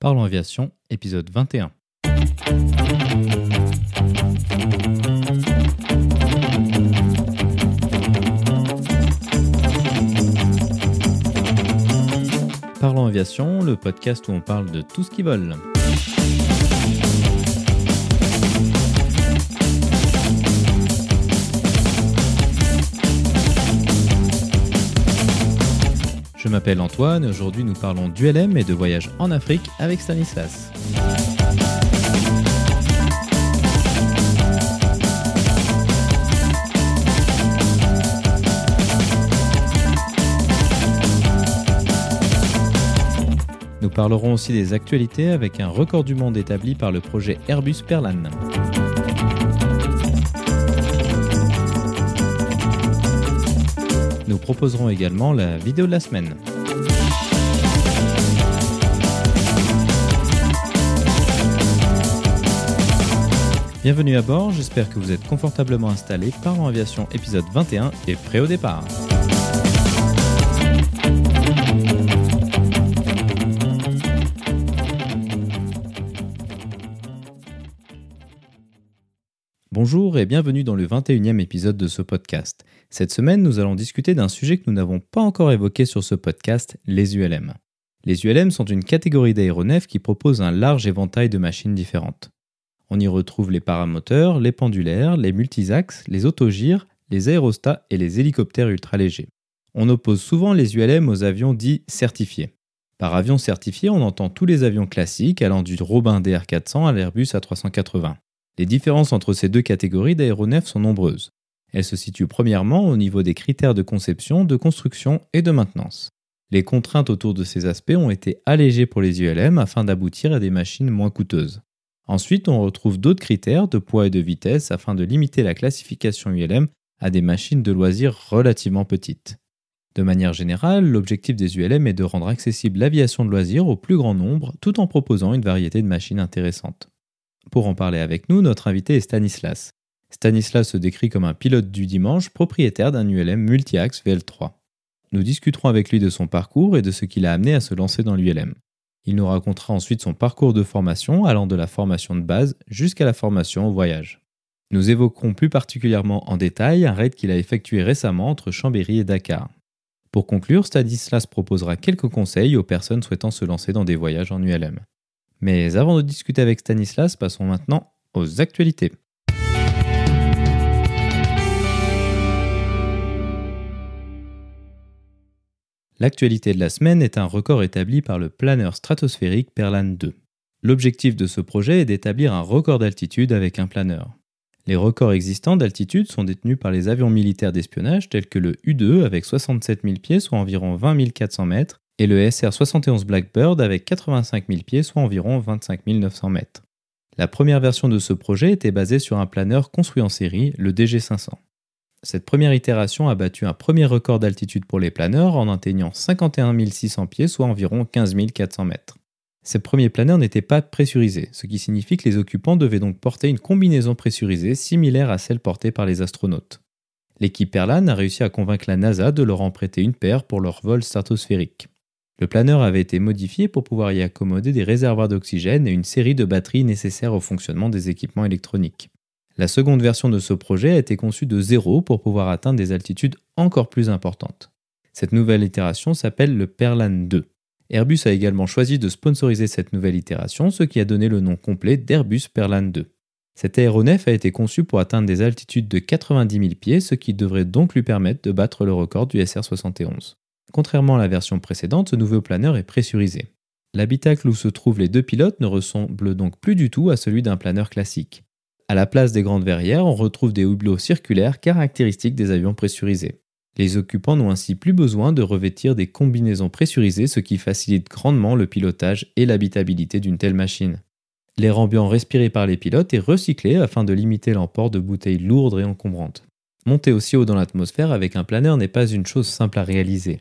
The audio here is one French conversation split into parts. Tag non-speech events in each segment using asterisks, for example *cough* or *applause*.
Parlons Aviation, épisode 21. Parlons Aviation, le podcast où on parle de tout ce qui vole. Je m'appelle Antoine et aujourd'hui nous parlons d'ULM et de voyage en Afrique avec Stanislas. Nous parlerons aussi des actualités avec un record du monde établi par le projet Airbus Perlan. Nous proposerons également la vidéo de la semaine. Bienvenue à bord, j'espère que vous êtes confortablement installés. par Aviation épisode 21 et prêt au départ. Bonjour et bienvenue dans le 21e épisode de ce podcast. Cette semaine, nous allons discuter d'un sujet que nous n'avons pas encore évoqué sur ce podcast, les ULM. Les ULM sont une catégorie d'aéronefs qui propose un large éventail de machines différentes. On y retrouve les paramoteurs, les pendulaires, les multisaxes, les autogires, les aérostats et les hélicoptères ultralégers. On oppose souvent les ULM aux avions dits certifiés. Par avion certifié, on entend tous les avions classiques allant du Robin DR400 à l'Airbus A380. Les différences entre ces deux catégories d'aéronefs sont nombreuses. Elle se situe premièrement au niveau des critères de conception, de construction et de maintenance. Les contraintes autour de ces aspects ont été allégées pour les ULM afin d'aboutir à des machines moins coûteuses. Ensuite, on retrouve d'autres critères de poids et de vitesse afin de limiter la classification ULM à des machines de loisirs relativement petites. De manière générale, l'objectif des ULM est de rendre accessible l'aviation de loisirs au plus grand nombre tout en proposant une variété de machines intéressantes. Pour en parler avec nous, notre invité est Stanislas. Stanislas se décrit comme un pilote du dimanche propriétaire d'un ULM multi-axe VL3. Nous discuterons avec lui de son parcours et de ce qui l'a amené à se lancer dans l'ULM. Il nous racontera ensuite son parcours de formation allant de la formation de base jusqu'à la formation au voyage. Nous évoquerons plus particulièrement en détail un raid qu'il a effectué récemment entre Chambéry et Dakar. Pour conclure, Stanislas proposera quelques conseils aux personnes souhaitant se lancer dans des voyages en ULM. Mais avant de discuter avec Stanislas, passons maintenant aux actualités. L'actualité de la semaine est un record établi par le planeur stratosphérique Perlan 2. L'objectif de ce projet est d'établir un record d'altitude avec un planeur. Les records existants d'altitude sont détenus par les avions militaires d'espionnage tels que le U-2 avec 67 000 pieds, soit environ 20 400 mètres, et le SR-71 Blackbird avec 85 000 pieds, soit environ 25 900 mètres. La première version de ce projet était basée sur un planeur construit en série, le DG500. Cette première itération a battu un premier record d'altitude pour les planeurs en atteignant 51 600 pieds, soit environ 15 400 mètres. Ces premiers planeurs n'étaient pas pressurisés, ce qui signifie que les occupants devaient donc porter une combinaison pressurisée similaire à celle portée par les astronautes. L'équipe Perlan a réussi à convaincre la NASA de leur en prêter une paire pour leur vol stratosphérique. Le planeur avait été modifié pour pouvoir y accommoder des réservoirs d'oxygène et une série de batteries nécessaires au fonctionnement des équipements électroniques. La seconde version de ce projet a été conçue de zéro pour pouvoir atteindre des altitudes encore plus importantes. Cette nouvelle itération s'appelle le Perlan 2. Airbus a également choisi de sponsoriser cette nouvelle itération, ce qui a donné le nom complet d'Airbus Perlan 2. Cet aéronef a été conçu pour atteindre des altitudes de 90 000 pieds, ce qui devrait donc lui permettre de battre le record du SR-71. Contrairement à la version précédente, ce nouveau planeur est pressurisé. L'habitacle où se trouvent les deux pilotes ne ressemble donc plus du tout à celui d'un planeur classique. À la place des grandes verrières, on retrouve des hublots circulaires caractéristiques des avions pressurisés. Les occupants n'ont ainsi plus besoin de revêtir des combinaisons pressurisées, ce qui facilite grandement le pilotage et l'habitabilité d'une telle machine. L'air ambiant respiré par les pilotes est recyclé afin de limiter l'emport de bouteilles lourdes et encombrantes. Monter aussi haut dans l'atmosphère avec un planeur n'est pas une chose simple à réaliser.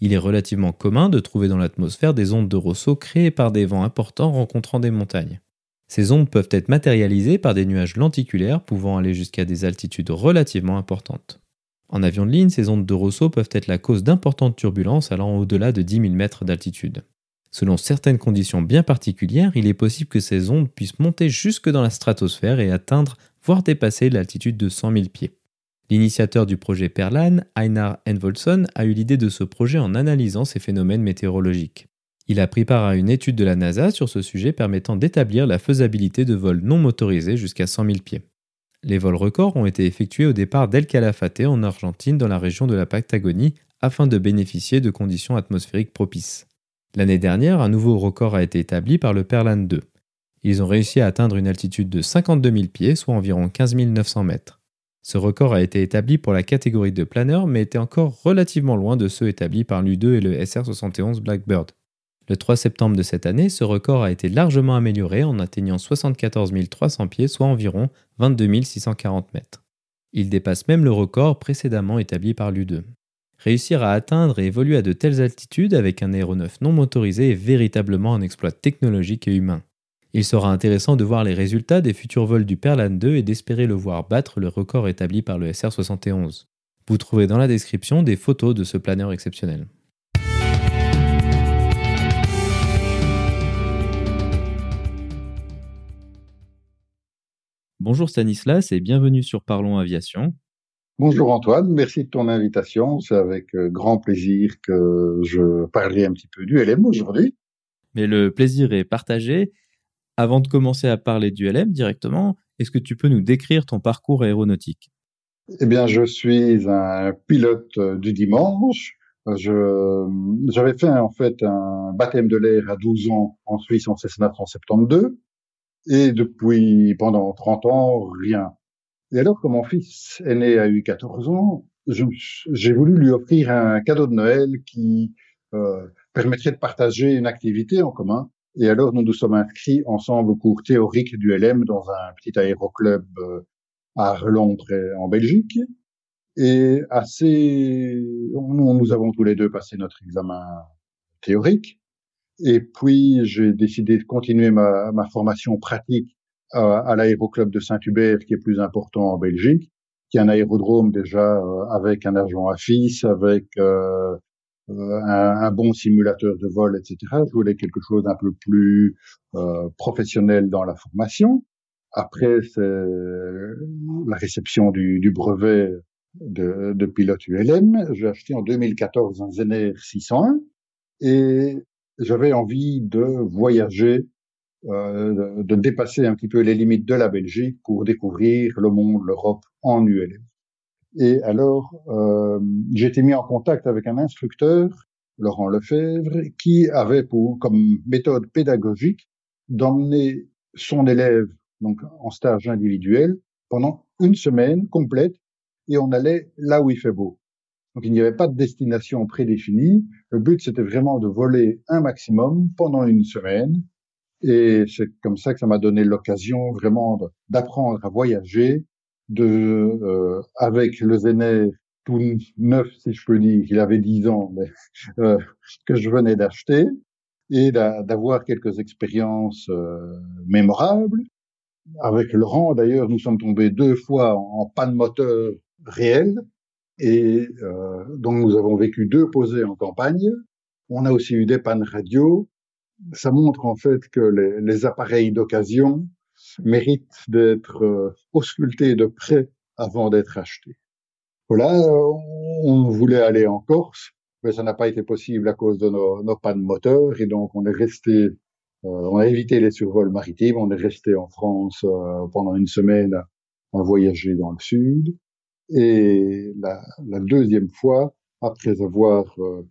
Il est relativement commun de trouver dans l'atmosphère des ondes de Rousseau créées par des vents importants rencontrant des montagnes. Ces ondes peuvent être matérialisées par des nuages lenticulaires pouvant aller jusqu'à des altitudes relativement importantes. En avion de ligne, ces ondes de Rousseau peuvent être la cause d'importantes turbulences allant au-delà de 10 000 mètres d'altitude. Selon certaines conditions bien particulières, il est possible que ces ondes puissent monter jusque dans la stratosphère et atteindre, voire dépasser l'altitude de 100 000 pieds. L'initiateur du projet Perlan, Einar Envolson, a eu l'idée de ce projet en analysant ces phénomènes météorologiques. Il a pris part à une étude de la NASA sur ce sujet permettant d'établir la faisabilité de vols non motorisés jusqu'à 100 000 pieds. Les vols records ont été effectués au départ d'El Calafate en Argentine dans la région de la Patagonie afin de bénéficier de conditions atmosphériques propices. L'année dernière, un nouveau record a été établi par le Perlan 2. Ils ont réussi à atteindre une altitude de 52 000 pieds, soit environ 15 900 mètres. Ce record a été établi pour la catégorie de planeur, mais était encore relativement loin de ceux établis par l'U2 et le SR-71 Blackbird. Le 3 septembre de cette année, ce record a été largement amélioré en atteignant 74 300 pieds, soit environ 22 640 mètres. Il dépasse même le record précédemment établi par l'U2. Réussir à atteindre et évoluer à de telles altitudes avec un aéronef non motorisé est véritablement un exploit technologique et humain. Il sera intéressant de voir les résultats des futurs vols du Perlan 2 et d'espérer le voir battre le record établi par le SR-71. Vous trouverez dans la description des photos de ce planeur exceptionnel. Bonjour Stanislas et bienvenue sur Parlons Aviation. Bonjour Antoine, merci de ton invitation. C'est avec euh, grand plaisir que je parlerai un petit peu du LM aujourd'hui. Mais le plaisir est partagé. Avant de commencer à parler du LM directement, est-ce que tu peux nous décrire ton parcours aéronautique? Eh bien, je suis un pilote euh, du dimanche. j'avais fait en fait un baptême de l'air à 12 ans en Suisse en Cessna 172 et depuis, pendant 30 ans, rien. Et alors que mon fils aîné a eu 14 ans, j'ai voulu lui offrir un cadeau de Noël qui euh, permettrait de partager une activité en commun. Et alors nous nous sommes inscrits ensemble au cours théorique du LM dans un petit aéroclub euh, à Londres en Belgique. Et assez, nous avons tous les deux passé notre examen théorique. Et puis, j'ai décidé de continuer ma, ma formation pratique à, à l'aéroclub de Saint-Hubert, qui est plus important en Belgique, qui est un aérodrome déjà euh, avec un argent à fils, avec euh, euh, un, un, bon simulateur de vol, etc. Je voulais quelque chose d'un peu plus euh, professionnel dans la formation. Après, c'est la réception du, du brevet de, de, pilote ULM. J'ai acheté en 2014 un Zener 601 et j'avais envie de voyager, euh, de dépasser un petit peu les limites de la Belgique pour découvrir le monde, l'Europe en ULM. Et alors, euh, j'ai été mis en contact avec un instructeur, Laurent Lefebvre, qui avait pour, comme méthode pédagogique d'emmener son élève donc en stage individuel pendant une semaine complète et on allait là où il fait beau. Donc il n'y avait pas de destination prédéfinie. Le but, c'était vraiment de voler un maximum pendant une semaine. Et c'est comme ça que ça m'a donné l'occasion vraiment d'apprendre à voyager, de euh, avec le Zener tout neuf, si je peux dire, il avait dix ans, mais euh, que je venais d'acheter, et d'avoir quelques expériences euh, mémorables. Avec Laurent, d'ailleurs, nous sommes tombés deux fois en, panne moteur réelle, et euh, donc nous avons vécu deux posées en campagne. On a aussi eu des pannes radio. Ça montre en fait que les, les appareils d'occasion méritent d'être euh, auscultés de près avant d'être achetés. Voilà, on voulait aller en Corse, mais ça n'a pas été possible à cause de nos, nos pannes moteurs et donc on est resté, euh, on a évité les survols maritimes, on est resté en France euh, pendant une semaine à voyager dans le sud. Et la, la deuxième fois, après avoir euh,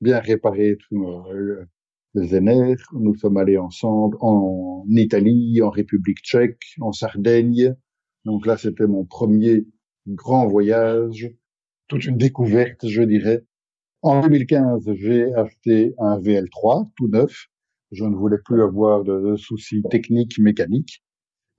bien réparé tout euh, le Zener, nous sommes allés ensemble en Italie, en République tchèque, en Sardaigne. Donc là, c'était mon premier grand voyage, toute une découverte, je dirais. En 2015, j'ai acheté un VL3 tout neuf. Je ne voulais plus avoir de soucis techniques, mécaniques.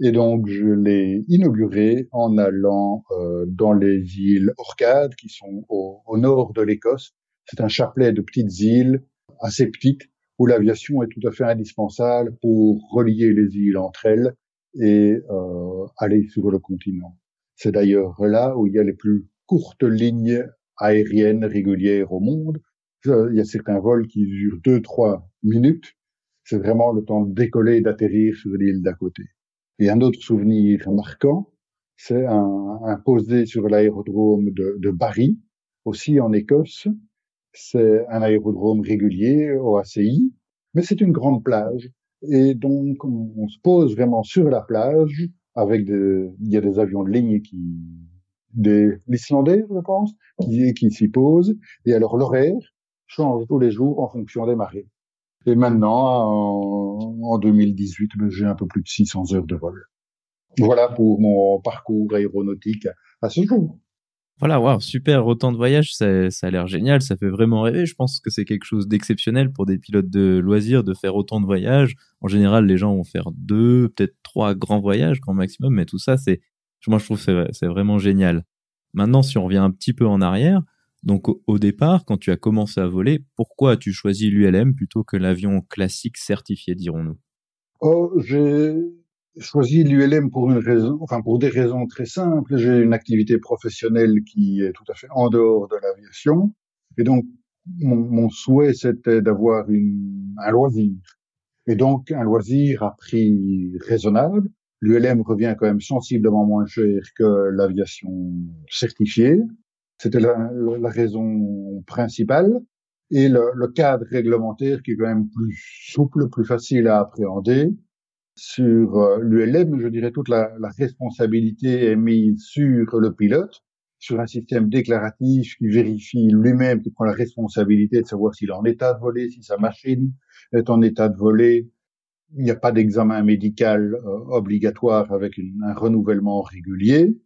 Et donc, je l'ai inauguré en allant euh, dans les îles Orcades, qui sont au, au nord de l'Écosse. C'est un chapelet de petites îles assez petites où l'aviation est tout à fait indispensable pour relier les îles entre elles et euh, aller sur le continent. C'est d'ailleurs là où il y a les plus courtes lignes aériennes régulières au monde. Il y a certains vols qui durent deux, trois minutes. C'est vraiment le temps de décoller et d'atterrir sur l'île d'à côté. Et un autre souvenir marquant, c'est un, posé sur l'aérodrome de, de Barry, aussi en Écosse. C'est un aérodrome régulier au ACI, mais c'est une grande plage. Et donc, on, se pose vraiment sur la plage avec des, il y a des avions de ligne qui, des l'Islandais, je pense, qui s'y posent. Et alors, l'horaire change tous les jours en fonction des marées. Et maintenant, en, en 2018, ben, j'ai un peu plus de 600 heures de vol. Voilà pour mon parcours aéronautique à ce jour. Voilà, wow, super, autant de voyages, ça, ça a l'air génial, ça fait vraiment rêver. Je pense que c'est quelque chose d'exceptionnel pour des pilotes de loisirs de faire autant de voyages. En général, les gens vont faire deux, peut-être trois grands voyages grand maximum, mais tout ça, c'est, moi, je trouve c'est vraiment génial. Maintenant, si on revient un petit peu en arrière, donc au, départ, quand tu as commencé à voler, pourquoi as-tu choisi l'ULM plutôt que l'avion classique certifié, dirons-nous? Oh, j'ai choisi l'ULM pour une raison, enfin pour des raisons très simples. J'ai une activité professionnelle qui est tout à fait en dehors de l'aviation, et donc mon, mon souhait c'était d'avoir un loisir. Et donc un loisir à prix raisonnable. L'ULM revient quand même sensiblement moins cher que l'aviation certifiée. C'était la, raison principale. Et le, cadre réglementaire qui est quand même plus souple, plus facile à appréhender. Sur euh, l'ULM, je dirais toute la, responsabilité est mise sur le pilote, sur un système déclaratif qui vérifie lui-même, qui prend la responsabilité de savoir s'il est en état de voler, si sa machine est en état de voler. Il n'y a pas d'examen médical euh, obligatoire avec un renouvellement régulier.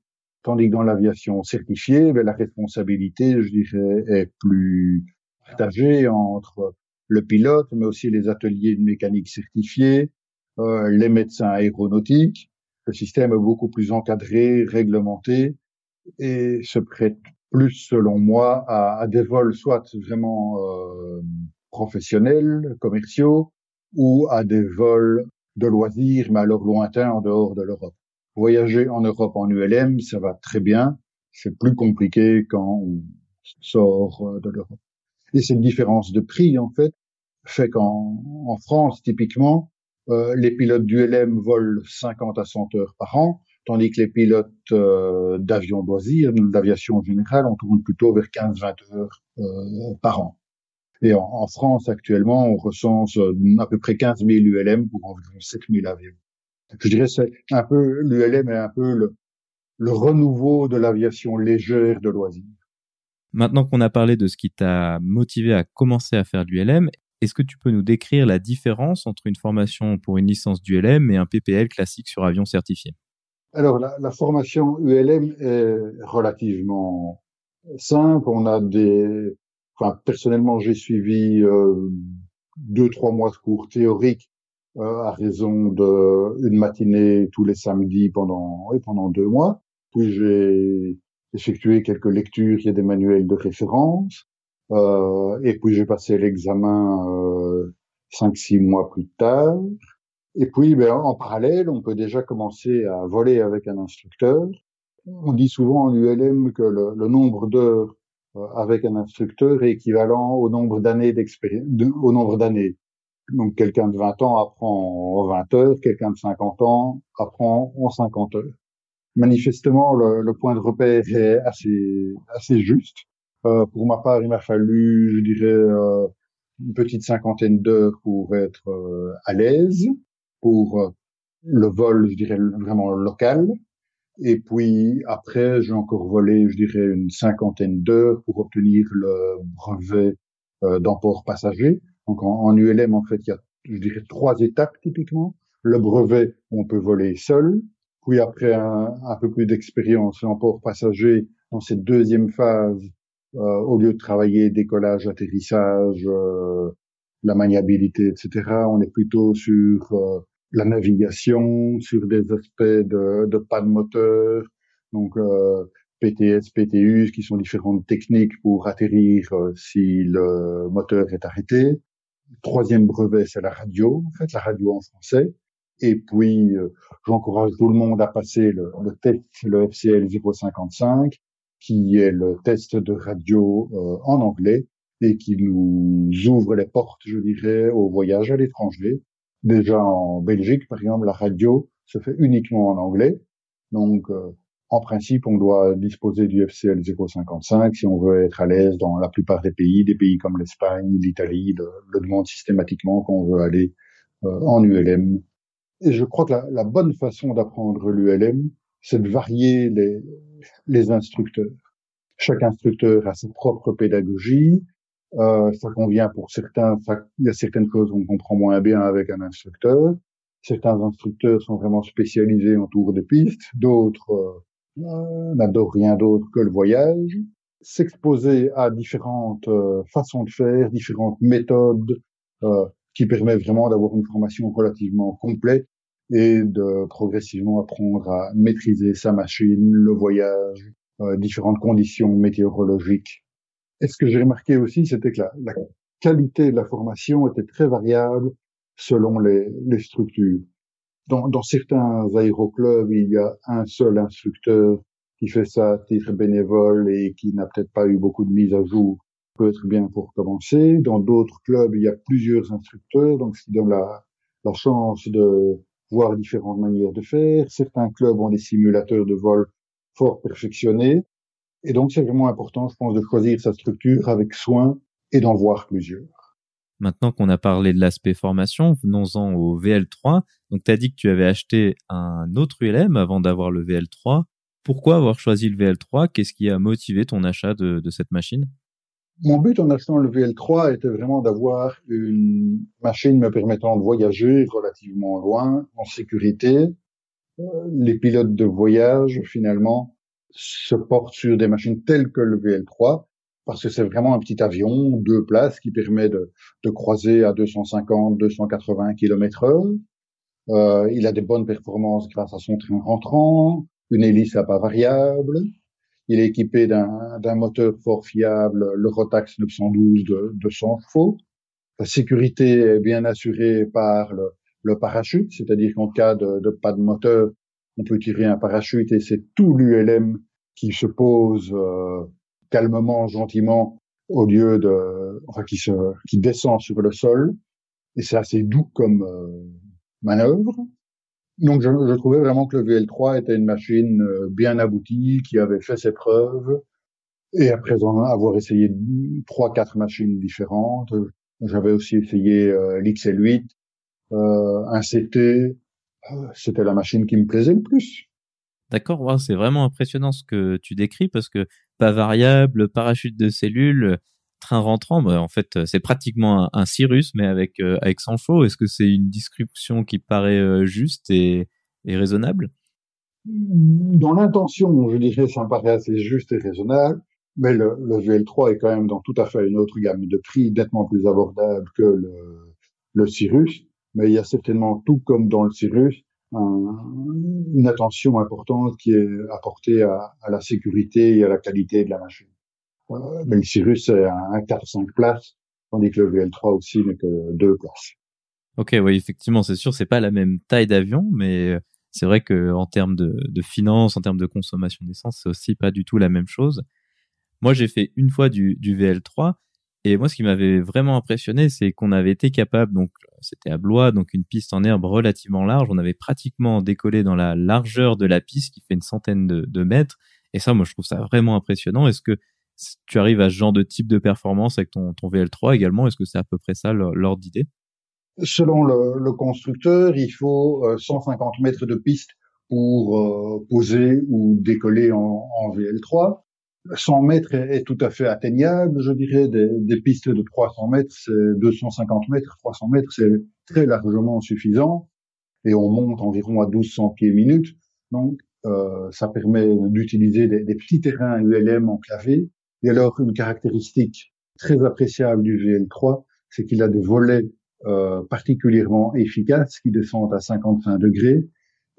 Tandis que dans l'aviation certifiée, ben, la responsabilité, je dirais, est plus partagée entre le pilote, mais aussi les ateliers de mécanique certifiés, euh, les médecins aéronautiques. Le système est beaucoup plus encadré, réglementé et se prête plus, selon moi, à, des vols soit vraiment euh, professionnels, commerciaux, ou à des vols de loisirs, mais alors lointains en dehors de l'Europe. Voyager en Europe en ULM, ça va très bien. C'est plus compliqué quand on sort euh, de l'Europe. Et cette différence de prix, en fait, fait qu'en en France, typiquement, euh, les pilotes d'ULM volent 50 à 100 heures par an, tandis que les pilotes euh, d'avion loisirs, d'aviation générale, on tourne plutôt vers 15-20 heures euh, par an. Et en, en, France, actuellement, on recense euh, à peu près 15 000 ULM pour environ 7 000 avions je dirais c'est un peu l'ULM est un peu le, le renouveau de l'aviation légère de loisirs. Maintenant qu'on a parlé de ce qui t'a motivé à commencer à faire de l'ULM, est-ce que tu peux nous décrire la différence entre une formation pour une licence d'ULM et un PPL classique sur avion certifié? Alors la, la, formation ULM est relativement simple. On a des, enfin personnellement j'ai suivi euh, deux trois mois de cours théoriques à raison de une matinée tous les samedis pendant oui, pendant deux mois. Puis j'ai effectué quelques lectures, il y a des manuels de référence, euh, et puis j'ai passé l'examen euh, cinq six mois plus tard. Et puis, ben, en parallèle, on peut déjà commencer à voler avec un instructeur. On dit souvent en ULM que le, le nombre d'heures euh, avec un instructeur est équivalent au nombre d'années d'expérience, au nombre d'années. Donc quelqu'un de 20 ans apprend en 20 heures, quelqu'un de 50 ans apprend en 50 heures. Manifestement, le, le point de repère est assez, assez juste. Euh, pour ma part, il m'a fallu, je dirais, euh, une petite cinquantaine d'heures pour être euh, à l'aise, pour euh, le vol, je dirais, vraiment local. Et puis après, j'ai encore volé, je dirais, une cinquantaine d'heures pour obtenir le brevet euh, d'emport passager donc en, en, ULM, en fait, il y a, je dirais, trois étapes typiquement. Le brevet, on peut voler seul. Puis après un, un peu plus d'expérience en port passager, dans cette deuxième phase, euh, au lieu de travailler décollage, atterrissage, euh, la maniabilité, etc., on est plutôt sur euh, la navigation, sur des aspects de, de panne moteur, donc euh, PTS, PTU, qui sont différentes techniques pour atterrir euh, si le moteur est arrêté troisième brevet, c'est la radio, en fait, la radio en français. Et puis, euh, j'encourage tout le monde à passer le, le test, le FCL 055, qui est le test de radio euh, en anglais. et qui nous ouvre les portes, je dirais, au voyage à l'étranger. Déjà en Belgique, par exemple, la radio se fait uniquement en anglais. Donc, euh, en principe, on doit disposer du FCL 055 si on veut être à l'aise dans la plupart des pays, des pays comme l'Espagne, l'Italie, le, le demande systématiquement quand on veut aller euh, en ULM. Et je crois que la, la bonne façon d'apprendre l'ULM, c'est de varier les, les instructeurs. Chaque instructeur a sa propre pédagogie, euh, ça convient pour certains. Il y a certaines choses qu'on comprend moins bien avec un instructeur. Certains instructeurs sont vraiment spécialisés en tour de piste. D'autres euh, n'adorent rien d'autre que le voyage. S'exposer à différentes euh, façons de faire, différentes méthodes, euh, qui permet vraiment d'avoir une formation relativement complète et de progressivement apprendre à maîtriser sa machine, le voyage, euh, différentes conditions météorologiques et ce que j'ai remarqué aussi, c'était que la, la, qualité de la formation était très variable selon les, les structures. Dans, dans, certains aéroclubs, il y a un seul instructeur qui fait ça à titre bénévole et qui n'a peut-être pas eu beaucoup de mise à jour, peut être bien pour commencer. Dans d'autres clubs, il y a plusieurs instructeurs, donc ce qui donne la, la chance de voir différentes manières de faire. Certains clubs ont des simulateurs de vol fort perfectionnés. Et donc, c'est vraiment important, je pense, de choisir sa structure avec soin et d'en voir plusieurs. Maintenant qu'on a parlé de l'aspect formation, venons-en au VL3. Donc, tu as dit que tu avais acheté un autre ULM avant d'avoir le VL3. Pourquoi avoir choisi le VL3 Qu'est-ce qui a motivé ton achat de, de cette machine? Mon but en achetant le VL3 était vraiment d'avoir une machine me permettant de voyager relativement loin, en sécurité. Euh, les pilotes de voyage, finalement, se porte sur des machines telles que le VL3 parce que c'est vraiment un petit avion, deux places, qui permet de, de croiser à 250, 280 km heure. Euh, il a des bonnes performances grâce à son train rentrant, une hélice à pas variable. Il est équipé d'un moteur fort fiable, le Rotax 912 de 200 chevaux. La sécurité est bien assurée par le, le parachute, c'est-à-dire qu'en cas de, de pas de moteur, on peut tirer un parachute et c'est tout l'ULM qui se pose euh, calmement, gentiment, au lieu de, enfin, qui se, qui descend sur le sol. Et c'est assez doux comme euh, manœuvre. Donc, je, je, trouvais vraiment que le VL3 était une machine euh, bien aboutie, qui avait fait ses preuves. Et après avoir essayé trois, quatre machines différentes, j'avais aussi essayé euh, l'XL8, euh, un CT, c'était la machine qui me plaisait le plus. D'accord, c'est vraiment impressionnant ce que tu décris parce que pas variable, parachute de cellules, train rentrant, bah, en fait, c'est pratiquement un, Cirrus, mais avec, euh, sans faux. Est-ce que c'est une description qui paraît euh, juste et, raisonnable? Dans l'intention, je dirais, ça me paraît assez juste et raisonnable. Mais le, le, VL3 est quand même dans tout à fait une autre gamme de prix, nettement plus abordable que le, Cirrus mais il y a certainement tout comme dans le Cirrus un, une attention importante qui est apportée à, à, la sécurité et à la qualité de la machine. Euh, mais le Cirrus c'est un 4-5 places, tandis que le VL3 aussi n'est que deux places. Ok, oui, effectivement, c'est sûr, c'est pas la même taille d'avion, mais c'est vrai que en termes de, finances, en termes de consommation d'essence, c'est aussi pas du tout la même chose. Moi, j'ai fait une fois du VL3 et moi, ce qui m'avait vraiment impressionné, c'est qu'on avait été capable, donc c'était à Blois, donc une piste en herbe relativement large. On avait pratiquement décollé dans la largeur de la piste qui fait une centaine de, mètres. Et ça, moi, je trouve ça vraiment impressionnant. Est-ce que tu arrives à ce genre de type de performance avec ton, ton VL3 également? Est-ce que c'est à peu près ça l'ordre d'idée? Selon le, constructeur, il faut 150 euh, mètres de piste pour euh, poser ou décoller en VL3. 100 mètres est, tout à fait atteignable, je dirais. Des, des pistes de 300 mètres, c'est 250 mètres, 300 mètres, c'est très largement suffisant. Et on monte environ à 1200 pieds minutes. Donc, euh, ça permet d'utiliser des, des, petits terrains ULM enclavés. Et alors, une caractéristique très appréciable du GL3, c'est qu'il a des volets euh, particulièrement efficaces qui descendent à 55 degrés.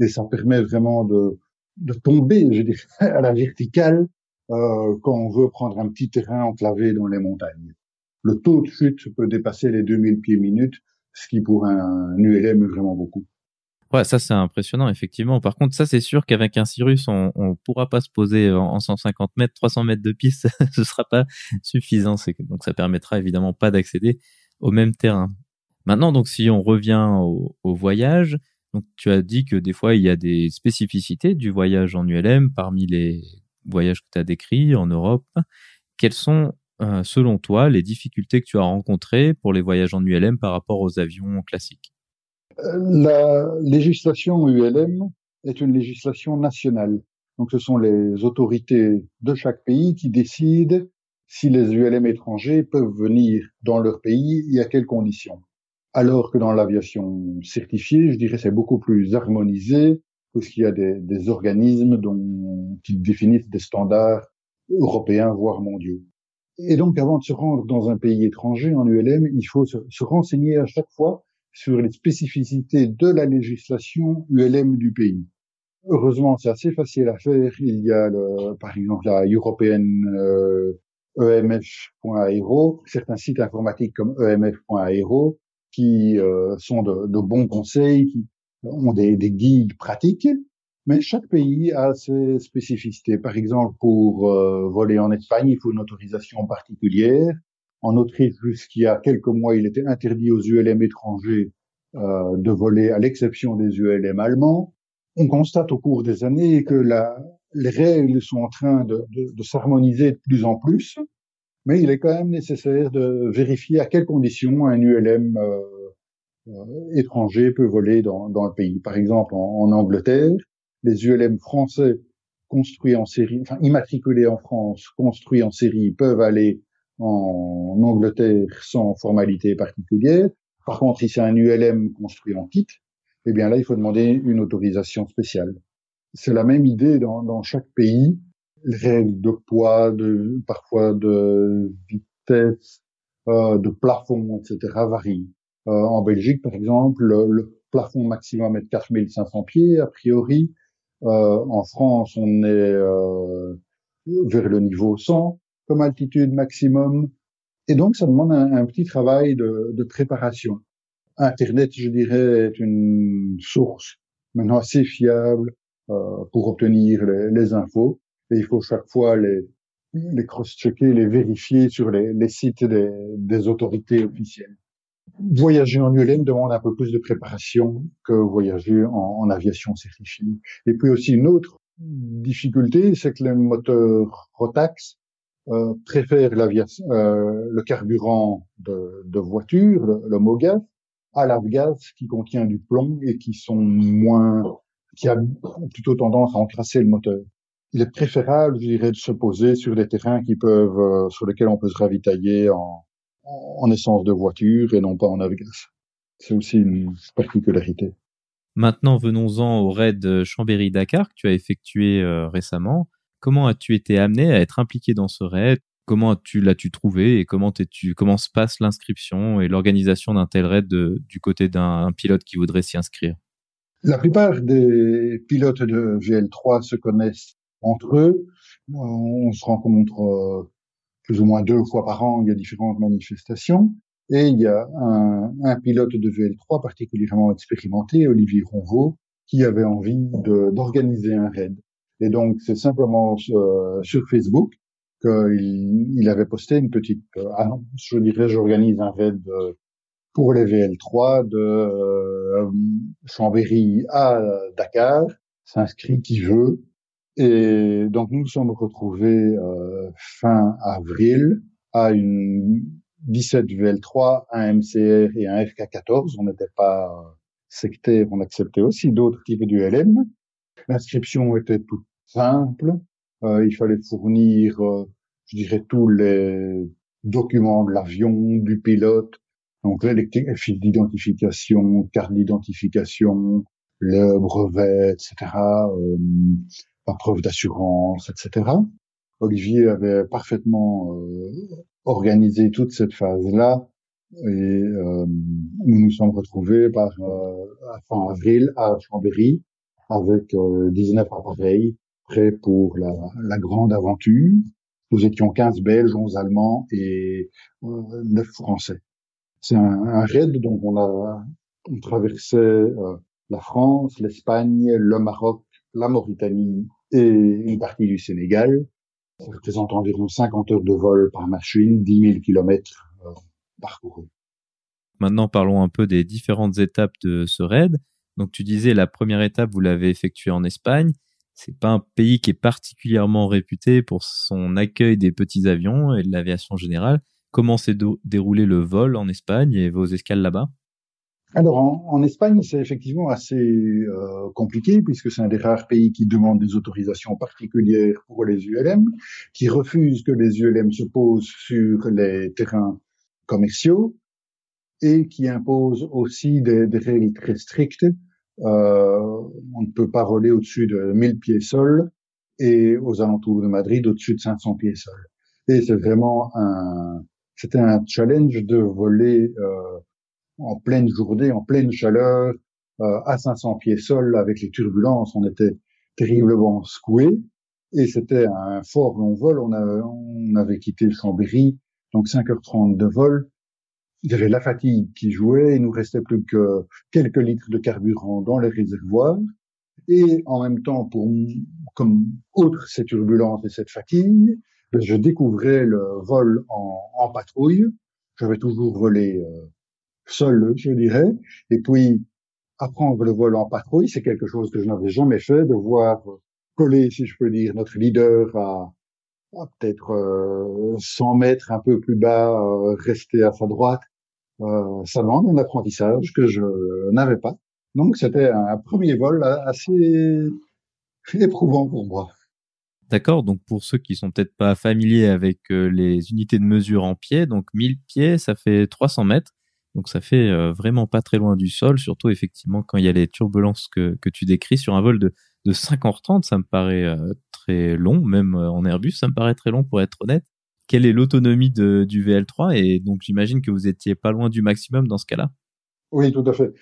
Et ça permet vraiment de, de tomber, je dirais, *laughs* à la verticale euh, quand on veut prendre un petit terrain enclavé dans les montagnes. Le taux de chute peut dépasser les 2000 pieds minutes, ce qui pour un ULM est vraiment beaucoup. Ouais, ça c'est impressionnant, effectivement. Par contre, ça c'est sûr qu'avec un Cyrus, on ne pourra pas se poser en 150 mètres, 300 mètres de piste, *laughs* ce sera pas suffisant. Donc ça permettra évidemment pas d'accéder au même terrain. Maintenant, donc si on revient au, voyage, donc tu as dit que des fois il y a des spécificités du voyage en ULM parmi les voyages que tu as décrits en Europe. Quelles sont, euh, selon toi, les difficultés que tu as rencontrées pour les voyages en ULM par rapport aux avions classiques? La législation ULM est une législation nationale. Donc ce sont les autorités de chaque pays qui décident si les ULM étrangers peuvent venir dans leur pays et à quelles conditions. Alors que dans l'aviation certifiée, je dirais c'est beaucoup plus harmonisé parce qu'il y a des, des organismes dont, qui définissent des standards européens, voire mondiaux. Et donc, avant de se rendre dans un pays étranger en ULM, il faut se, se renseigner à chaque fois sur les spécificités de la législation ULM du pays. Heureusement, c'est assez facile à faire. Il y a, le, par exemple, la European euh, EMF.aero, certains sites informatiques comme EMF.aero qui euh, sont de, de, bons conseils, qui ont des, des, guides pratiques, mais chaque pays a ses spécificités. Par exemple, pour euh, voler en Espagne, il faut une autorisation particulière. En Autriche, jusqu'il y a quelques mois, il était interdit aux ULM étrangers euh, de voler, à l'exception des ULM allemands. On constate au cours des années que la, les règles sont en train de, de, de s'harmoniser de plus en plus, mais il est quand même nécessaire de vérifier à quelles conditions un ULM euh, étranger peut voler dans, dans, le pays. Par exemple, en, en, Angleterre, les ULM français construits en série, enfin immatriculés en France, construits en série, peuvent aller en Angleterre sans formalité particulière. Par contre, si c'est un ULM construit en kit, eh bien là, il faut demander une autorisation spéciale. C'est la même idée dans, dans, chaque pays. Les règles de poids, de, parfois de vitesse, euh, de plafond, etc. varient. Euh, en Belgique, par exemple, le, le, plafond maximum est de 4500 pieds, a priori. Euh, en France, on est euh, vers le niveau 100 comme altitude maximum. Et donc, ça demande un, un petit travail de, de, préparation. Internet, je dirais, est une source maintenant assez fiable euh, pour obtenir les, les, infos. Et il faut chaque fois les, les cross-checker, les vérifier sur les, les sites des, des, autorités officielles. Voyager en ULM demande un peu plus de préparation que voyager en, aviation certifiée. Et puis aussi une autre difficulté, c'est que les moteurs Rotax euh, préfèrent euh, le carburant de, de voiture, le, le MOGAS, à l'avgaz qui contient du plomb et qui sont moins, qui a plutôt tendance à encrasser le moteur. Il est préférable, je dirais, de se poser sur des terrains qui peuvent, euh, sur lesquels on peut se ravitailler en, en essence de voiture et non pas en avgaz. C'est aussi une particularité. Maintenant, venons-en au raid Chambéry-Dakar que tu as effectué euh, récemment. Comment as-tu été amené à être impliqué dans ce raid? Comment tu l'as-tu trouvé et comment, tu, comment se passe l'inscription et l'organisation d'un tel raid du côté d'un pilote qui voudrait s'y inscrire? La plupart des pilotes de VL3 se connaissent entre eux. On se rencontre euh, plus ou moins deux fois par an. Il y a différentes manifestations. Et il y a un, un pilote de VL3 particulièrement expérimenté, Olivier Ronvaux, qui avait envie d'organiser un raid. Et donc, c'est simplement euh, sur Facebook qu'il il avait posté une petite euh, annonce. Je dirais, j'organise un raid euh, pour les VL3 de euh, Chambéry à Dakar. S'inscrit qui veut. Et donc, nous nous sommes retrouvés euh, fin avril à une 17 VL3, un MCR et un FK14. On n'était pas sectaire, on acceptait aussi d'autres types d'ULM. L'inscription était toute simple. Euh, il fallait fournir, euh, je dirais, tous les documents de l'avion, du pilote, donc les fiches d'identification, carte d'identification, le brevet, etc., la preuve d'assurance, etc. Olivier avait parfaitement euh, organisé toute cette phase-là et euh, nous nous sommes retrouvés par euh, fin avril à Chambéry avec 19 appareils prêts pour la, la, grande aventure. Nous étions 15 Belges, 11 Allemands et euh, 9 Français. C'est un, un, raid dont on a on traversait euh, la France, l'Espagne, le Maroc, la Mauritanie et une partie du Sénégal. Ça environ 50 heures de vol par machine, 10 000 kilomètres euh, parcourus. Maintenant, parlons un peu des différentes étapes de ce raid. Donc, tu disais la première étape, vous l'avez effectuée en Espagne. C'est pas un pays qui est particulièrement réputé pour son accueil des petits avions et de l'aviation générale. Comment s'est déroulé le vol en Espagne et vos escales là-bas? Alors en, Espagne, c'est effectivement assez euh, compliqué puisque c'est un des rares pays qui demande des autorisations particulières pour les ULM, qui refuse que les ULM se posent sur les terrains commerciaux et qui impose aussi des, des règles très strictes. Euh, on ne peut pas voler au-dessus de 1000 pieds sol et aux alentours de Madrid au-dessus de 500 pieds sol. Et c'est vraiment un, c'était un challenge de voler euh, en pleine journée, en pleine chaleur, euh, à 500 pieds sol avec les turbulences. On était terriblement secoués et c'était un fort long vol. On, on avait quitté Chambéry, donc 5h30 de vol. Il y avait la fatigue qui jouait, il nous restait plus que quelques litres de carburant dans les réservoirs. Et en même temps, pour, comme outre ces turbulences et cette fatigue, je découvrais le vol en, en patrouille. J'avais toujours volé euh, seul, je dirais. Et puis, apprendre le vol en patrouille, c'est quelque chose que je n'avais jamais fait, de voir coller, si je peux dire, notre leader à, à peut-être euh, 100 mètres un peu plus bas, euh, rester à sa droite. Euh, ça demande un apprentissage que je n'avais pas. Donc, c'était un premier vol assez éprouvant pour moi. D'accord, donc pour ceux qui sont peut-être pas familiers avec euh, les unités de mesure en pieds, donc 1000 pieds, ça fait 300 mètres. Donc ça fait euh, vraiment pas très loin du sol, surtout effectivement quand il y a les turbulences que, que tu décris sur un vol de, de 5h30, ça me paraît euh, très long, même euh, en Airbus, ça me paraît très long pour être honnête. Quelle est l'autonomie du VL3 Et donc j'imagine que vous étiez pas loin du maximum dans ce cas-là. Oui, tout à fait.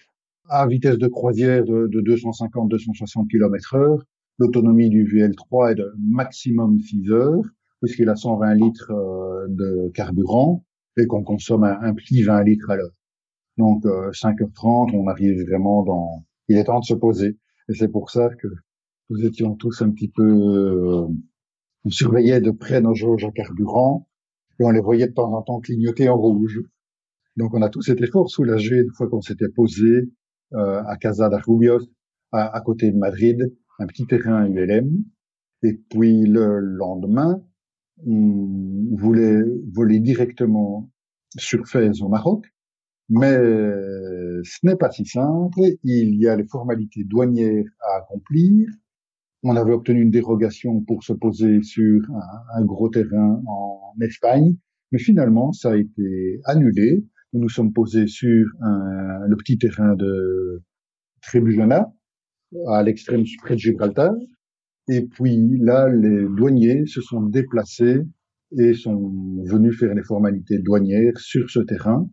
À vitesse de croisière de, de 250-260 km heure, l'autonomie du VL3 est de maximum 6 heures, puisqu'il a 120 litres de carburant et qu'on consomme un, un petit 20 litres à l'heure. Donc, 5h30, euh, on arrive vraiment dans... Il est temps de se poser. Et c'est pour ça que nous étions tous un petit peu... Euh, on surveillait de près nos jauges à carburant et on les voyait de temps en temps clignoter en rouge. Donc, on a tous été fort soulagés une fois qu'on s'était posé euh, à Casa de Rubios, à, à, côté de Madrid, un petit terrain ULM. Et puis, le lendemain, on voulait voler directement sur Fès au Maroc mais ce n'est pas si simple. Il y a les formalités douanières à accomplir. On avait obtenu une dérogation pour se poser sur un, gros terrain en Espagne, mais finalement, ça a été annulé. Nous nous sommes posés sur le petit terrain de Trebujana, à l'extrême près de Gibraltar. Et puis là, les douaniers se sont déplacés et sont venus faire les formalités douanières sur ce terrain.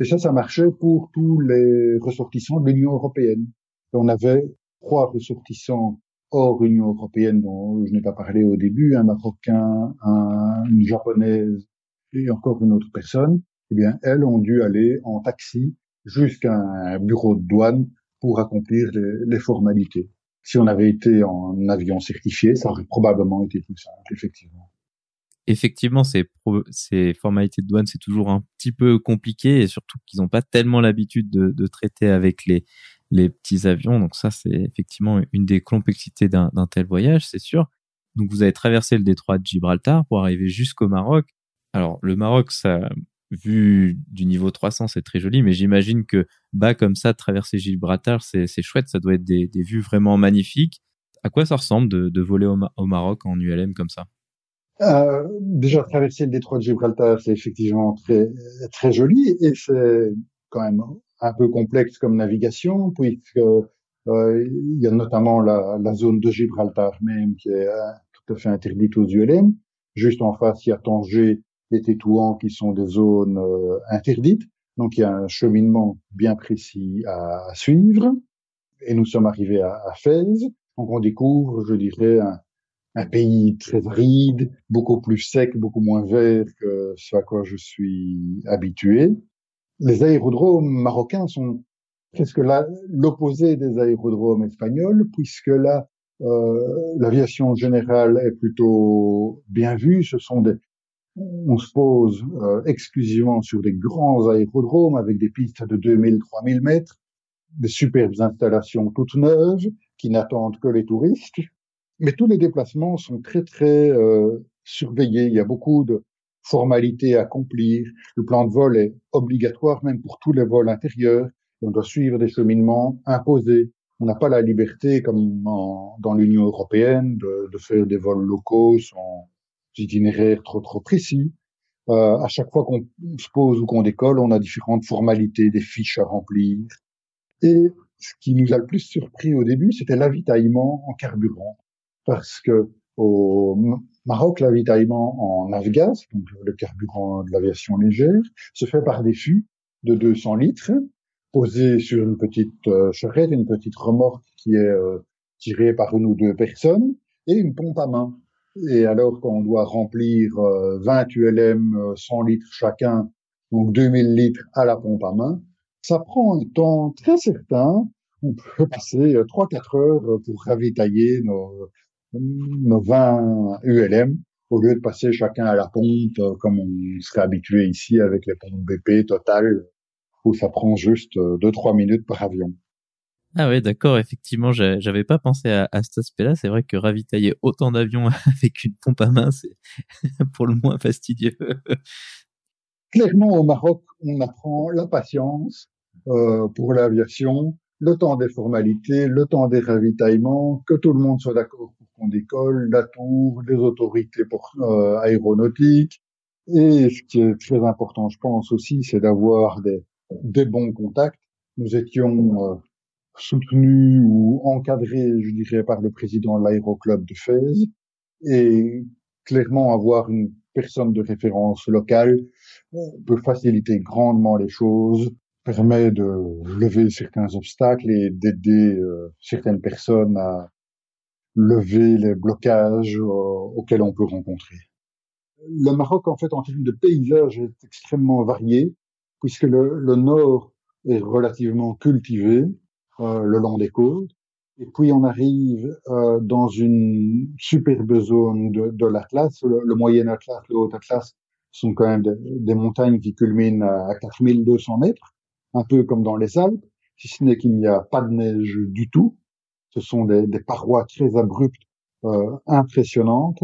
Et ça, ça marchait pour tous les ressortissants de l'Union européenne. on avait trois ressortissants hors Union européenne dont je n'ai pas parlé au début, un Marocain, un, une Japonaise et encore une autre personne. Eh bien, elles ont dû aller en taxi jusqu'à un bureau de douane pour accomplir les, les formalités. Si on avait été en avion certifié, ça aurait probablement été plus simple, effectivement effectivement, ces, formalités de douane, c'est toujours un petit peu compliqué et surtout qu'ils n'ont pas tellement l'habitude de, traiter avec les, petits avions. Donc ça, c'est effectivement une des complexités d'un tel voyage, c'est sûr. Donc vous avez traversé le détroit de Gibraltar pour arriver jusqu'au Maroc. Alors le Maroc, vu du niveau 300, c'est très joli, mais j'imagine que bas comme ça, traverser Gibraltar, c'est chouette. Ça doit être des, vues vraiment magnifiques. À quoi ça ressemble de, voler au Maroc en ULM comme ça? Euh, déjà, traverser le détroit de Gibraltar, c'est effectivement très, très joli et c'est quand même un peu complexe comme navigation, puisque euh, il y a notamment la, la, zone de Gibraltar même qui est euh, tout à fait interdite aux ULM. Juste en face, il y a Tanger et Tétouan qui sont des zones euh, interdites. Donc, il y a un cheminement bien précis à, suivre. Et nous sommes arrivés à, à Fès. Donc, on découvre, je dirais, un pays très aride, beaucoup plus sec, beaucoup moins vert que ce à quoi je suis habitué. Les aérodromes marocains sont presque l'opposé des aérodromes espagnols, puisque là, euh, l'aviation générale est plutôt bien vue. Ce sont des, on se pose euh, exclusivement sur des grands aérodromes avec des pistes de 2000, 3000 mètres, des superbes installations toutes neuves qui n'attendent que les touristes. Mais tous les déplacements sont très très euh, surveillés. Il y a beaucoup de formalités à accomplir. Le plan de vol est obligatoire même pour tous les vols intérieurs. On doit suivre des cheminements imposés. On n'a pas la liberté, comme dans l'Union européenne, de, de, faire des vols locaux sans itinéraire trop trop précis. Euh, à chaque fois qu'on se pose ou qu'on décolle, on a différentes formalités, des fiches à remplir. Et ce qui nous a le plus surpris au début, c'était l'avitaillement en carburant, parce que au Maroc, l'avitaillement en avgas, donc le carburant de l'aviation légère, se fait par des fûts de 200 litres posés sur une petite euh, charrette, une petite remorque qui est euh, tirée par une ou deux personnes et une pompe à main. Et alors qu'on doit remplir 20 ULM, 100 litres chacun, donc 2000 litres à la pompe à main, ça prend un temps très certain. On peut passer 3-4 heures pour ravitailler nos 20 ULM au lieu de passer chacun à la pompe comme on serait habitué ici avec les pompes BP Total où ça prend juste 2-3 minutes par avion. Ah ouais, d'accord, effectivement, j'avais pas pensé à, à cet aspect-là. C'est vrai que ravitailler autant d'avions *laughs* avec une pompe à main, c'est *laughs* pour le moins fastidieux. Clairement, au Maroc, on apprend la patience euh, pour l'aviation, le temps des formalités, le temps des ravitaillements, que tout le monde soit d'accord décolle, la tour, les autorités euh, aéronautiques. Et ce qui est très important, je pense aussi, c'est d'avoir des, des bons contacts. Nous étions euh, soutenu ou encadré, je dirais, par le président de l'aéroclub de Fès. Et clairement, avoir une personne de référence locale euh, peut faciliter grandement les choses, permet de lever certains obstacles et d'aider euh, certaines personnes à lever les blocages euh, auxquels on peut rencontrer. Le Maroc, en fait, en termes de paysage, est extrêmement varié, puisque le, le nord est relativement cultivé, euh, le long des côtes. Et puis on arrive euh, dans une superbe zone de, de l'Atlas, le, Moyen Atlas, le Haut Atlas, sont quand même des, montagnes qui culminent à 4200 mètres, un peu comme dans les Alpes, si ce n'est qu'il n'y a pas de neige du tout. Ce sont des, des parois très abruptes, euh, impressionnantes,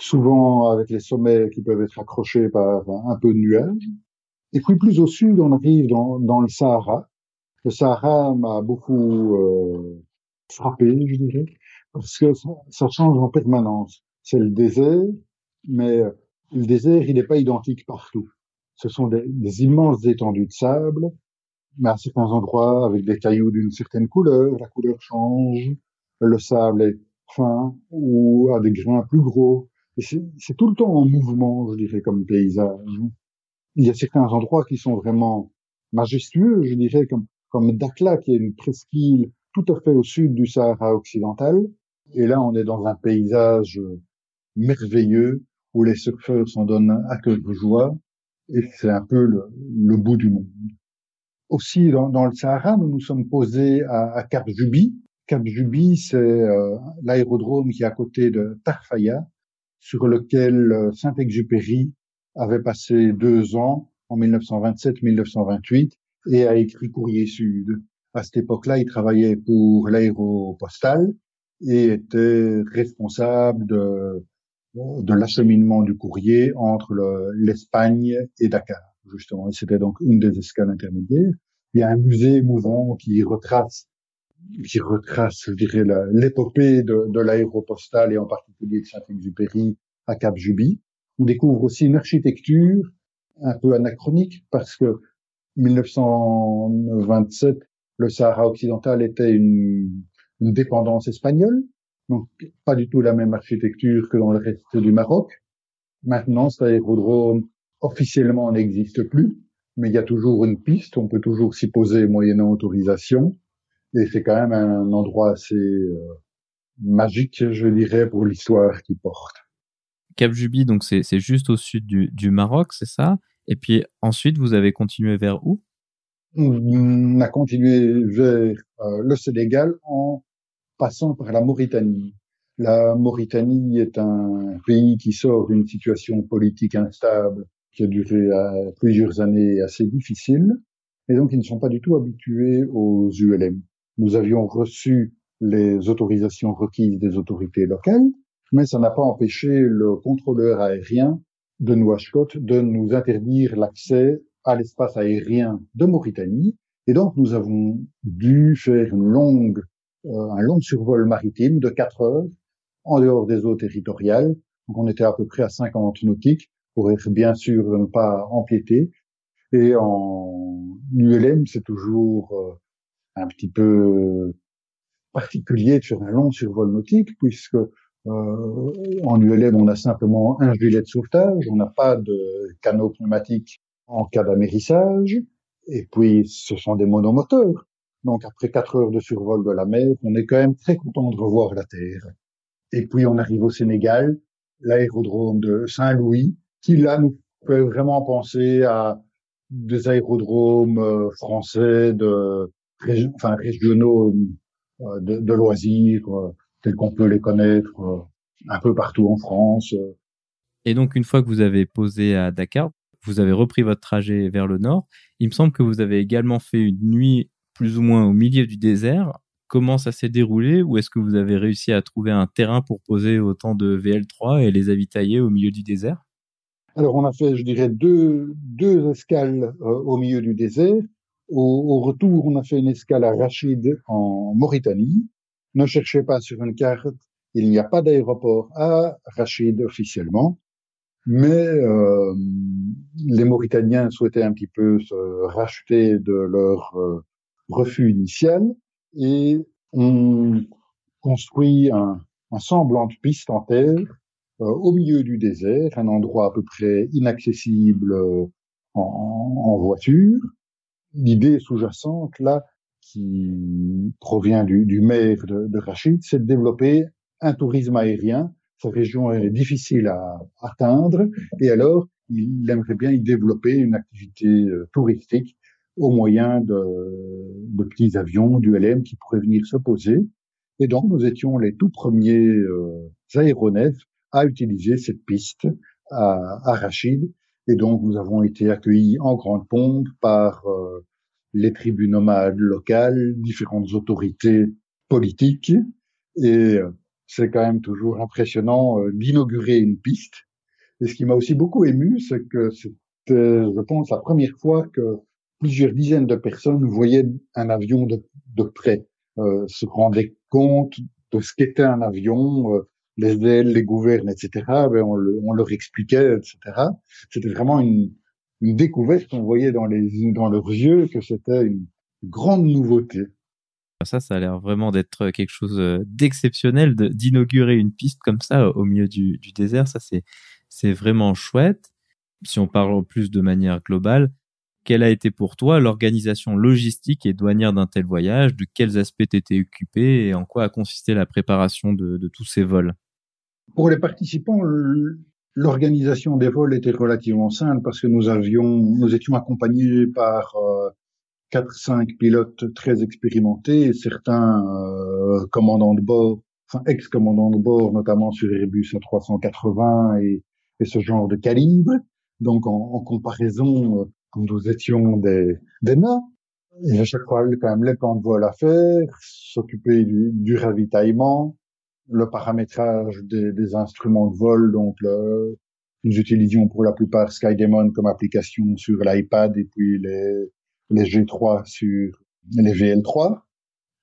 souvent avec les sommets qui peuvent être accrochés par un peu de nuages. Et puis plus au sud, on arrive dans, dans le Sahara, le Sahara m'a beaucoup euh, frappé, je dirais, parce que ça, change en permanence. C'est le désert, mais euh, le désert, il n'est pas identique partout. Ce sont des, des, immenses étendues de sable, mais à certains endroits, avec des cailloux d'une certaine couleur, la couleur change, le sable est fin ou a des grains plus gros. C'est tout le temps en mouvement, je dirais, comme paysage. Il y a certains endroits qui sont vraiment majestueux, je dirais, comme Dakhla, qui est une presqu'île tout à fait au sud du Sahara occidental. Et là, on est dans un paysage merveilleux où les surfeurs s'en donnent à cœur joie. Et c'est un peu le, bout du monde. Aussi, dans, le Sahara, nous nous sommes posés à, Cap Juby. Cap Juby, c'est euh, l'aérodrome qui est à côté de Tarfaya, sur lequel euh, Saint-Exupéry avait passé deux ans en 1927-1928 et a écrit Courrier Sud. À cette époque-là, il travaillait pour l'aéropostale et était responsable de, de l'acheminement du courrier entre l'Espagne et Dakar, justement. C'était donc une des escales intermédiaires. Il y a un musée mouvant qui retrace qui retrace, je dirais, l'épopée de, de l'aéropostale et en particulier de Saint-Exupéry à Cap-Juby. On découvre aussi une architecture un peu anachronique parce que 1927, le Sahara occidental était une, une, dépendance espagnole, donc pas du tout la même architecture que dans le reste du Maroc. Maintenant, cet aérodrome officiellement n'existe plus, mais il y a toujours une piste, on peut toujours s'y poser moyennant autorisation, et c'est quand même un endroit assez euh, magique, je dirais, pour l'histoire qu'il porte. Cap Juby, donc c'est juste au sud du, du Maroc, c'est ça? Et puis ensuite, vous avez continué vers où? On a continué vers euh, le Sénégal en passant par la Mauritanie. La Mauritanie est un pays qui sort d'une situation politique instable qui a duré euh, plusieurs années assez difficiles, et donc ils ne sont pas du tout habitués aux ULM. Nous avions reçu les autorisations requises des autorités locales, mais ça n'a pas empêché le contrôleur aérien de Nouakchott de nous interdire l'accès à l'espace aérien de Mauritanie. Et donc, nous avons dû faire une longue, euh, un long survol maritime de quatre heures en dehors des eaux territoriales. Donc, on était à peu près à 50 nautiques pour être bien sûr ne pas empiéter. Et en ULM, c'est toujours euh, un petit peu particulier de faire un long survol nautique puisque euh, en ULM, on a simplement un gilet de sauvetage, on n'a pas de canot pneumatique en cas d'amérissage, et puis ce sont des monomoteurs. Donc après quatre heures de survol de la mer, on est quand même très content de revoir la Terre. Et puis on arrive au Sénégal, l'aérodrome de Saint-Louis, qui là nous fait vraiment penser à des aérodromes euh, français enfin régionaux euh, de, de loisirs tels qu'on peut les connaître un peu partout en France. Et donc une fois que vous avez posé à Dakar, vous avez repris votre trajet vers le nord. Il me semble que vous avez également fait une nuit plus ou moins au milieu du désert. Comment ça s'est déroulé ou est-ce que vous avez réussi à trouver un terrain pour poser autant de VL3 et les avitailler au milieu du désert? Alors on a fait, je dirais, deux, deux escales euh, au milieu du désert. Au, retour, on a fait une escale à Rachid en Mauritanie. Ne cherchez pas sur une carte, il n'y a pas d'aéroport à Rachid officiellement. Mais euh, les Mauritaniens souhaitaient un petit peu se racheter de leur euh, refus initial et ont construit un, un, semblant de piste en terre au milieu du désert, un endroit à peu près inaccessible euh, en, en voiture. L'idée sous-jacente, là, qui provient du, du maire de, de Rachid, c'est de développer un tourisme aérien sa région est difficile à atteindre, et alors il aimerait bien y développer une activité euh, touristique au moyen de, de, petits avions du LM qui pourraient venir se poser. Et donc nous étions les tout premiers euh, aéronefs à utiliser cette piste à, à, Rachid. Et donc nous avons été accueillis en grande pompe par euh, les tribus nomades locales, différentes autorités politiques. Et euh, c'est quand même toujours impressionnant euh, d'inaugurer une piste. Et ce qui m'a aussi beaucoup ému, c'est que c'était, je pense, la première fois que plusieurs dizaines de personnes voyaient un avion de, de près, euh, se rendaient compte de ce qu'était un avion, euh, les ailes, les gouvernes, etc. Ben on, le, on, leur expliquait, etc. C'était vraiment une, découverte. On voyait dans, leurs yeux que c'était une grande nouveauté. Ça, ça a l'air vraiment d'être quelque chose euh, d'exceptionnel, d'inaugurer une piste comme ça au milieu du, désert. Ça, c'est, vraiment chouette. Si on parle plus de manière globale, quelle a été pour toi l'organisation logistique et douanière d'un tel voyage? De quels aspects t'étais occupé? Et en quoi a consisté la préparation de tous ces vols? Pour les participants, l'organisation des vols était relativement simple parce que nous avions, nous étions accompagnés par euh, quatre, cinq pilotes très expérimentés certains euh, commandants de bord, enfin ex-commandants de bord, notamment sur Airbus A380 et, et ce genre de calibre. Donc en, en comparaison, euh, nous étions des, des nains. Et à chaque fois, quand même, les plans de vol à faire, s'occuper du, du, ravitaillement, le paramétrage des, des, instruments de vol. Donc, le, nous utilisions pour la plupart SkyDemon comme application sur l'iPad et puis les, les G3 sur les VL3.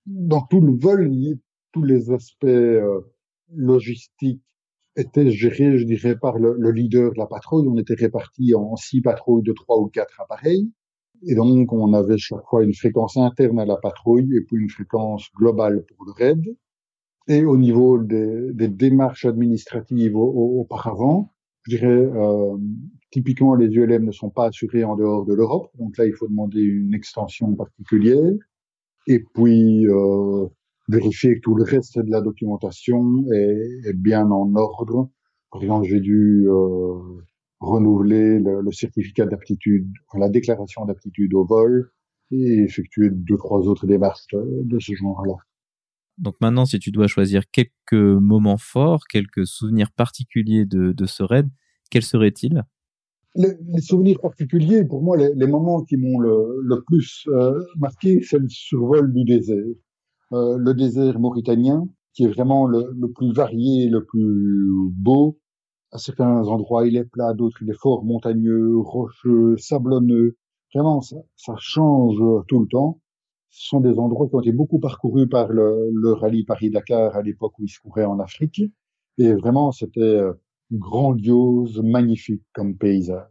Dans tout le vol, tous les aspects euh, logistiques étaient gérés, je dirais, par le, le, leader de la patrouille. On était répartis en six patrouilles de trois ou quatre appareils. Et donc, on avait chaque fois une fréquence interne à la patrouille et puis une fréquence globale pour le RAID. Et au niveau des, des démarches administratives auparavant, je dirais, euh, typiquement, les ULM ne sont pas assurés en dehors de l'Europe. Donc là, il faut demander une extension particulière. Et puis, euh, vérifier que tout le reste de la documentation est, est bien en ordre. Par exemple, j'ai dû euh, renouveler le, le certificat d'aptitude, la déclaration d'aptitude au vol, et effectuer deux, trois autres démarches de ce genre-là. Donc maintenant, si tu dois choisir quelques moments forts, quelques souvenirs particuliers de, de ce raid, quels seraient-ils? Les, les, souvenirs particuliers, pour moi, les, les moments qui m'ont le, le, plus euh, marqué, c'est le survol du désert. Euh, le désert mauritanien, qui est vraiment le, le, plus varié, le plus beau. À certains endroits, il est plat, d'autres, il est fort montagneux, rocheux, sablonneux. Vraiment, ça, ça change tout le temps sont des endroits qui ont été beaucoup parcourus par le, le rallye Paris-Dakar à l'époque où il se courait en Afrique. Et vraiment, c'était euh, grandiose, magnifique comme paysage.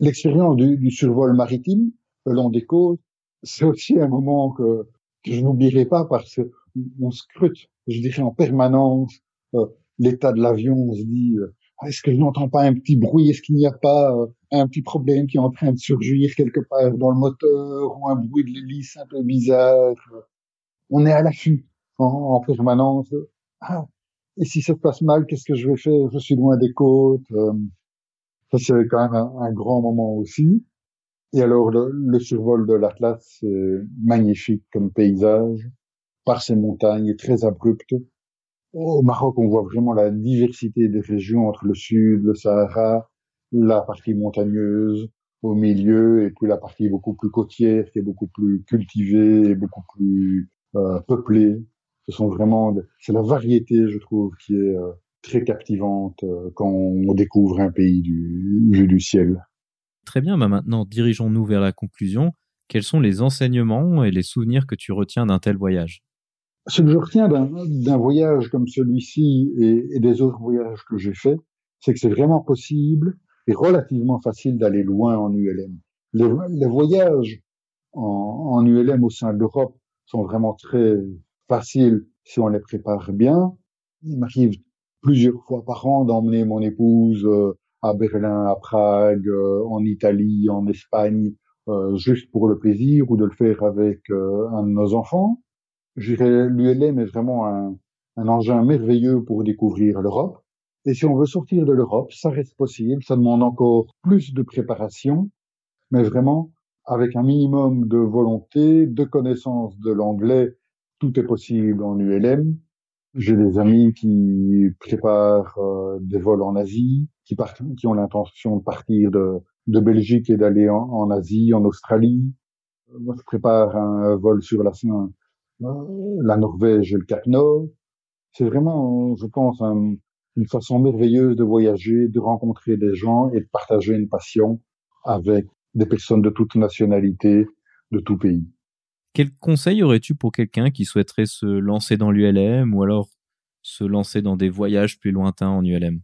L'expérience du, du, survol maritime le long des côtes, c'est aussi un moment que, que je n'oublierai pas parce qu'on scrute, je dirais en permanence, euh, l'état de l'avion. On se dit, euh, est-ce que je n'entends pas un petit bruit? Est-ce qu'il n'y a pas un petit problème qui est en train de surgir quelque part dans le moteur ou un bruit de l'hélice un peu bizarre On est à l'affût en, en, permanence. Ah, et si ça se passe mal, qu'est-ce que je vais faire? Je suis loin des côtes. Euh, ça, c'est quand même un, grand moment aussi. Et alors, le, survol de l'Atlas, magnifique comme paysage, par ses montagnes très abruptes. Au Maroc, on voit vraiment la diversité des régions entre le sud, le Sahara, la partie montagneuse au milieu, et puis la partie beaucoup plus côtière, qui est beaucoup plus cultivée et beaucoup plus euh, peuplée. Ce sont vraiment, c'est la variété, je trouve, qui est euh, très captivante euh, quand on découvre un pays du vu du ciel. Très bien, bah maintenant dirigeons-nous vers la conclusion. Quels sont les enseignements et les souvenirs que tu retiens d'un tel voyage? Ce que je retiens d'un voyage comme celui-ci et, et, des autres voyages que j'ai faits, c'est que c'est vraiment possible et relativement facile d'aller loin en ULM. Les, les voyages en, ULM au sein de l'Europe sont vraiment très faciles si on les prépare bien. Il m'arrive plusieurs fois par an d'emmener mon épouse euh, à Berlin, à Prague, euh, en Italie, en Espagne, euh, juste pour le plaisir ou de le faire avec un de nos enfants je dirais, l'ULM est vraiment un engin merveilleux pour découvrir l'Europe. Et si on veut sortir de l'Europe, ça reste possible. Ça demande encore plus de préparation, mais vraiment avec un minimum de volonté, de connaissance de l'anglais, tout est possible en ULM. J'ai des amis qui préparent euh, des vols en Asie, qui, partent, qui ont l'intention de partir de, de Belgique et d'aller en, Asie, en Australie. Moi, je prépare un vol sur la la Norvège et le Cap Nord. C'est vraiment, je pense, un, une façon merveilleuse de voyager, de rencontrer des gens et de partager une passion avec des personnes de toute nationalité, de tout pays. Quel conseil aurais-tu pour quelqu'un qui souhaiterait se lancer dans l'ULM ou alors se lancer dans des voyages plus lointains en ULM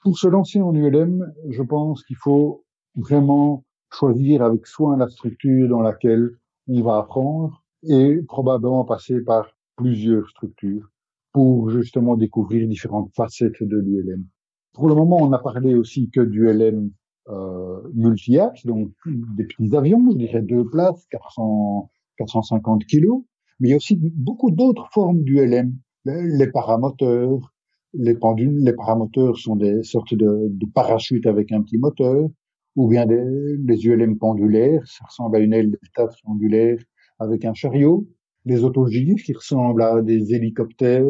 Pour se lancer en ULM, je pense qu'il faut vraiment choisir avec soin la structure dans laquelle on va apprendre et probablement passer par plusieurs structures pour justement découvrir différentes facettes de l'ULM. Pour le moment, on n'a parlé aussi que du LM euh, multi-axe, donc des petits avions, je dirais deux places, 400, 450 kilos, mais il y a aussi beaucoup d'autres formes d'ULM, les paramoteurs, les pendules, les paramoteurs sont des sortes de, de parachutes avec un petit moteur, ou bien des, ULM pendulaires, ça ressemble à une aile de station pendulaire avec un chariot, des autogires qui ressemblent à des hélicoptères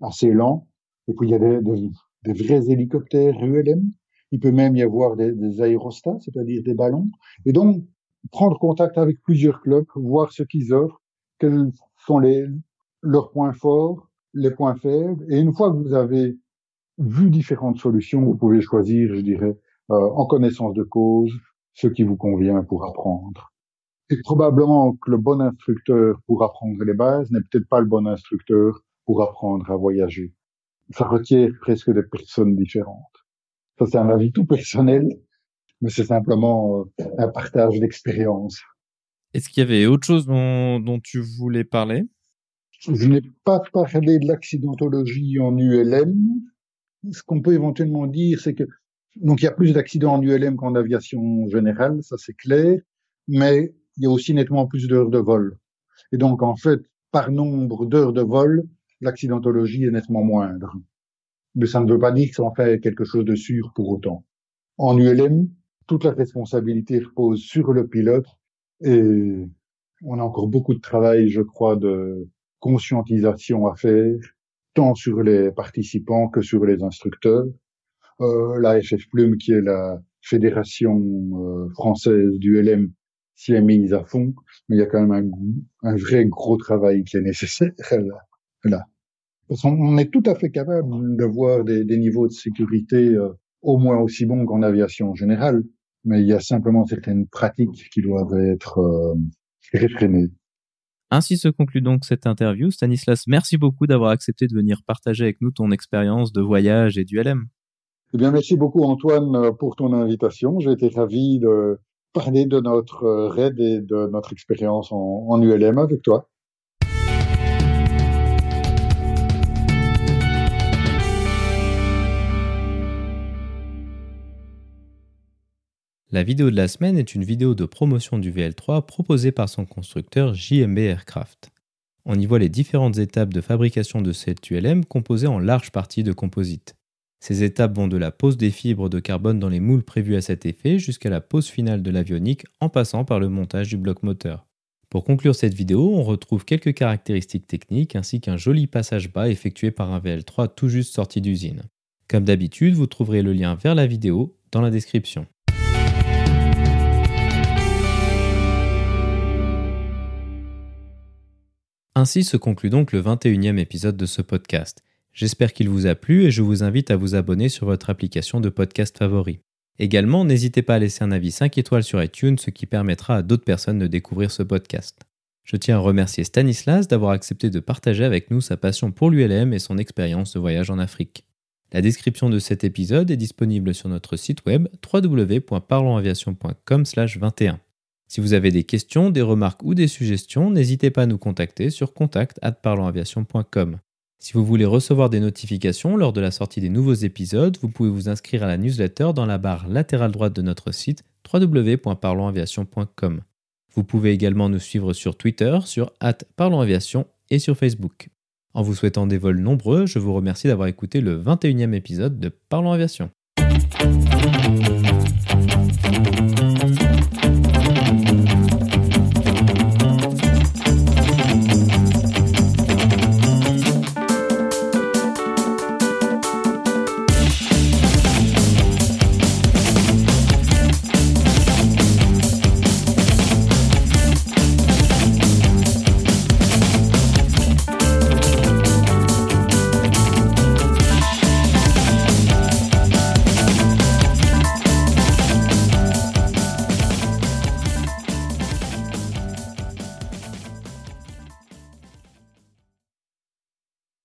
assez lents, et puis il y a des, des, des vrais hélicoptères ULM. Il peut même y avoir des, des aérostats, c'est-à-dire des ballons. Et donc, prendre contact avec plusieurs clubs, voir ce qu'ils offrent, quels sont les, leurs points forts, les points faibles. Et une fois que vous avez vu différentes solutions, vous pouvez choisir, je dirais, euh, en connaissance de cause, ce qui vous convient pour apprendre. Et probablement que le bon instructeur pour apprendre les bases n'est peut-être pas le bon instructeur pour apprendre à voyager. Ça requiert presque des personnes différentes. Ça, c'est un avis tout personnel, mais c'est simplement euh, un partage d'expérience. Est-ce qu'il y avait autre chose dont, dont tu voulais parler? Je n'ai pas parlé de l'accidentologie en ULM. Ce qu'on peut éventuellement dire, c'est que donc il y a plus d'accidents en ULM qu'en aviation générale, ça c'est clair, mais il y a aussi nettement plus d'heures de vol. Et donc, en fait, par nombre d'heures de vol, l'accidentologie est nettement moindre. Mais ça ne veut pas dire que ça en fait quelque chose de sûr pour autant. En ULM, toute la responsabilité repose sur le pilote et On a encore beaucoup de travail, je crois, de conscientisation à faire, tant sur les participants que sur les instructeurs. Euh, la FF Plume, qui est la fédération euh, française du LM, s'y est mise à fond, mais il y a quand même un, un vrai gros travail qui est nécessaire là. là. Parce qu'on est tout à fait capable de voir des, des niveaux de sécurité euh, au moins aussi bons qu'en aviation générale, mais il y a simplement certaines pratiques qui doivent être euh, réfrénées. Ainsi se conclut donc cette interview. Stanislas, merci beaucoup d'avoir accepté de venir partager avec nous ton expérience de voyage et du LM. Eh bien, merci beaucoup Antoine pour ton invitation. J'ai été ravi de parler de notre raid et de notre expérience en, en ULM avec toi. La vidéo de la semaine est une vidéo de promotion du VL3 proposée par son constructeur JMB Aircraft. On y voit les différentes étapes de fabrication de cette ULM composée en large partie de composite. Ces étapes vont de la pose des fibres de carbone dans les moules prévus à cet effet jusqu'à la pose finale de l'avionique en passant par le montage du bloc moteur. Pour conclure cette vidéo, on retrouve quelques caractéristiques techniques ainsi qu'un joli passage bas effectué par un VL3 tout juste sorti d'usine. Comme d'habitude, vous trouverez le lien vers la vidéo dans la description. Ainsi se conclut donc le 21e épisode de ce podcast. J'espère qu'il vous a plu et je vous invite à vous abonner sur votre application de podcast favori. Également, n'hésitez pas à laisser un avis 5 étoiles sur iTunes, ce qui permettra à d'autres personnes de découvrir ce podcast. Je tiens à remercier Stanislas d'avoir accepté de partager avec nous sa passion pour l'ULM et son expérience de voyage en Afrique. La description de cet épisode est disponible sur notre site web www.parlonsaviation.com/21. Si vous avez des questions, des remarques ou des suggestions, n'hésitez pas à nous contacter sur contact@parlonsaviation.com. Si vous voulez recevoir des notifications lors de la sortie des nouveaux épisodes, vous pouvez vous inscrire à la newsletter dans la barre latérale droite de notre site www.parlonsaviation.com. Vous pouvez également nous suivre sur Twitter, sur @parlonsaviation et sur Facebook. En vous souhaitant des vols nombreux, je vous remercie d'avoir écouté le 21e épisode de Parlons Aviation.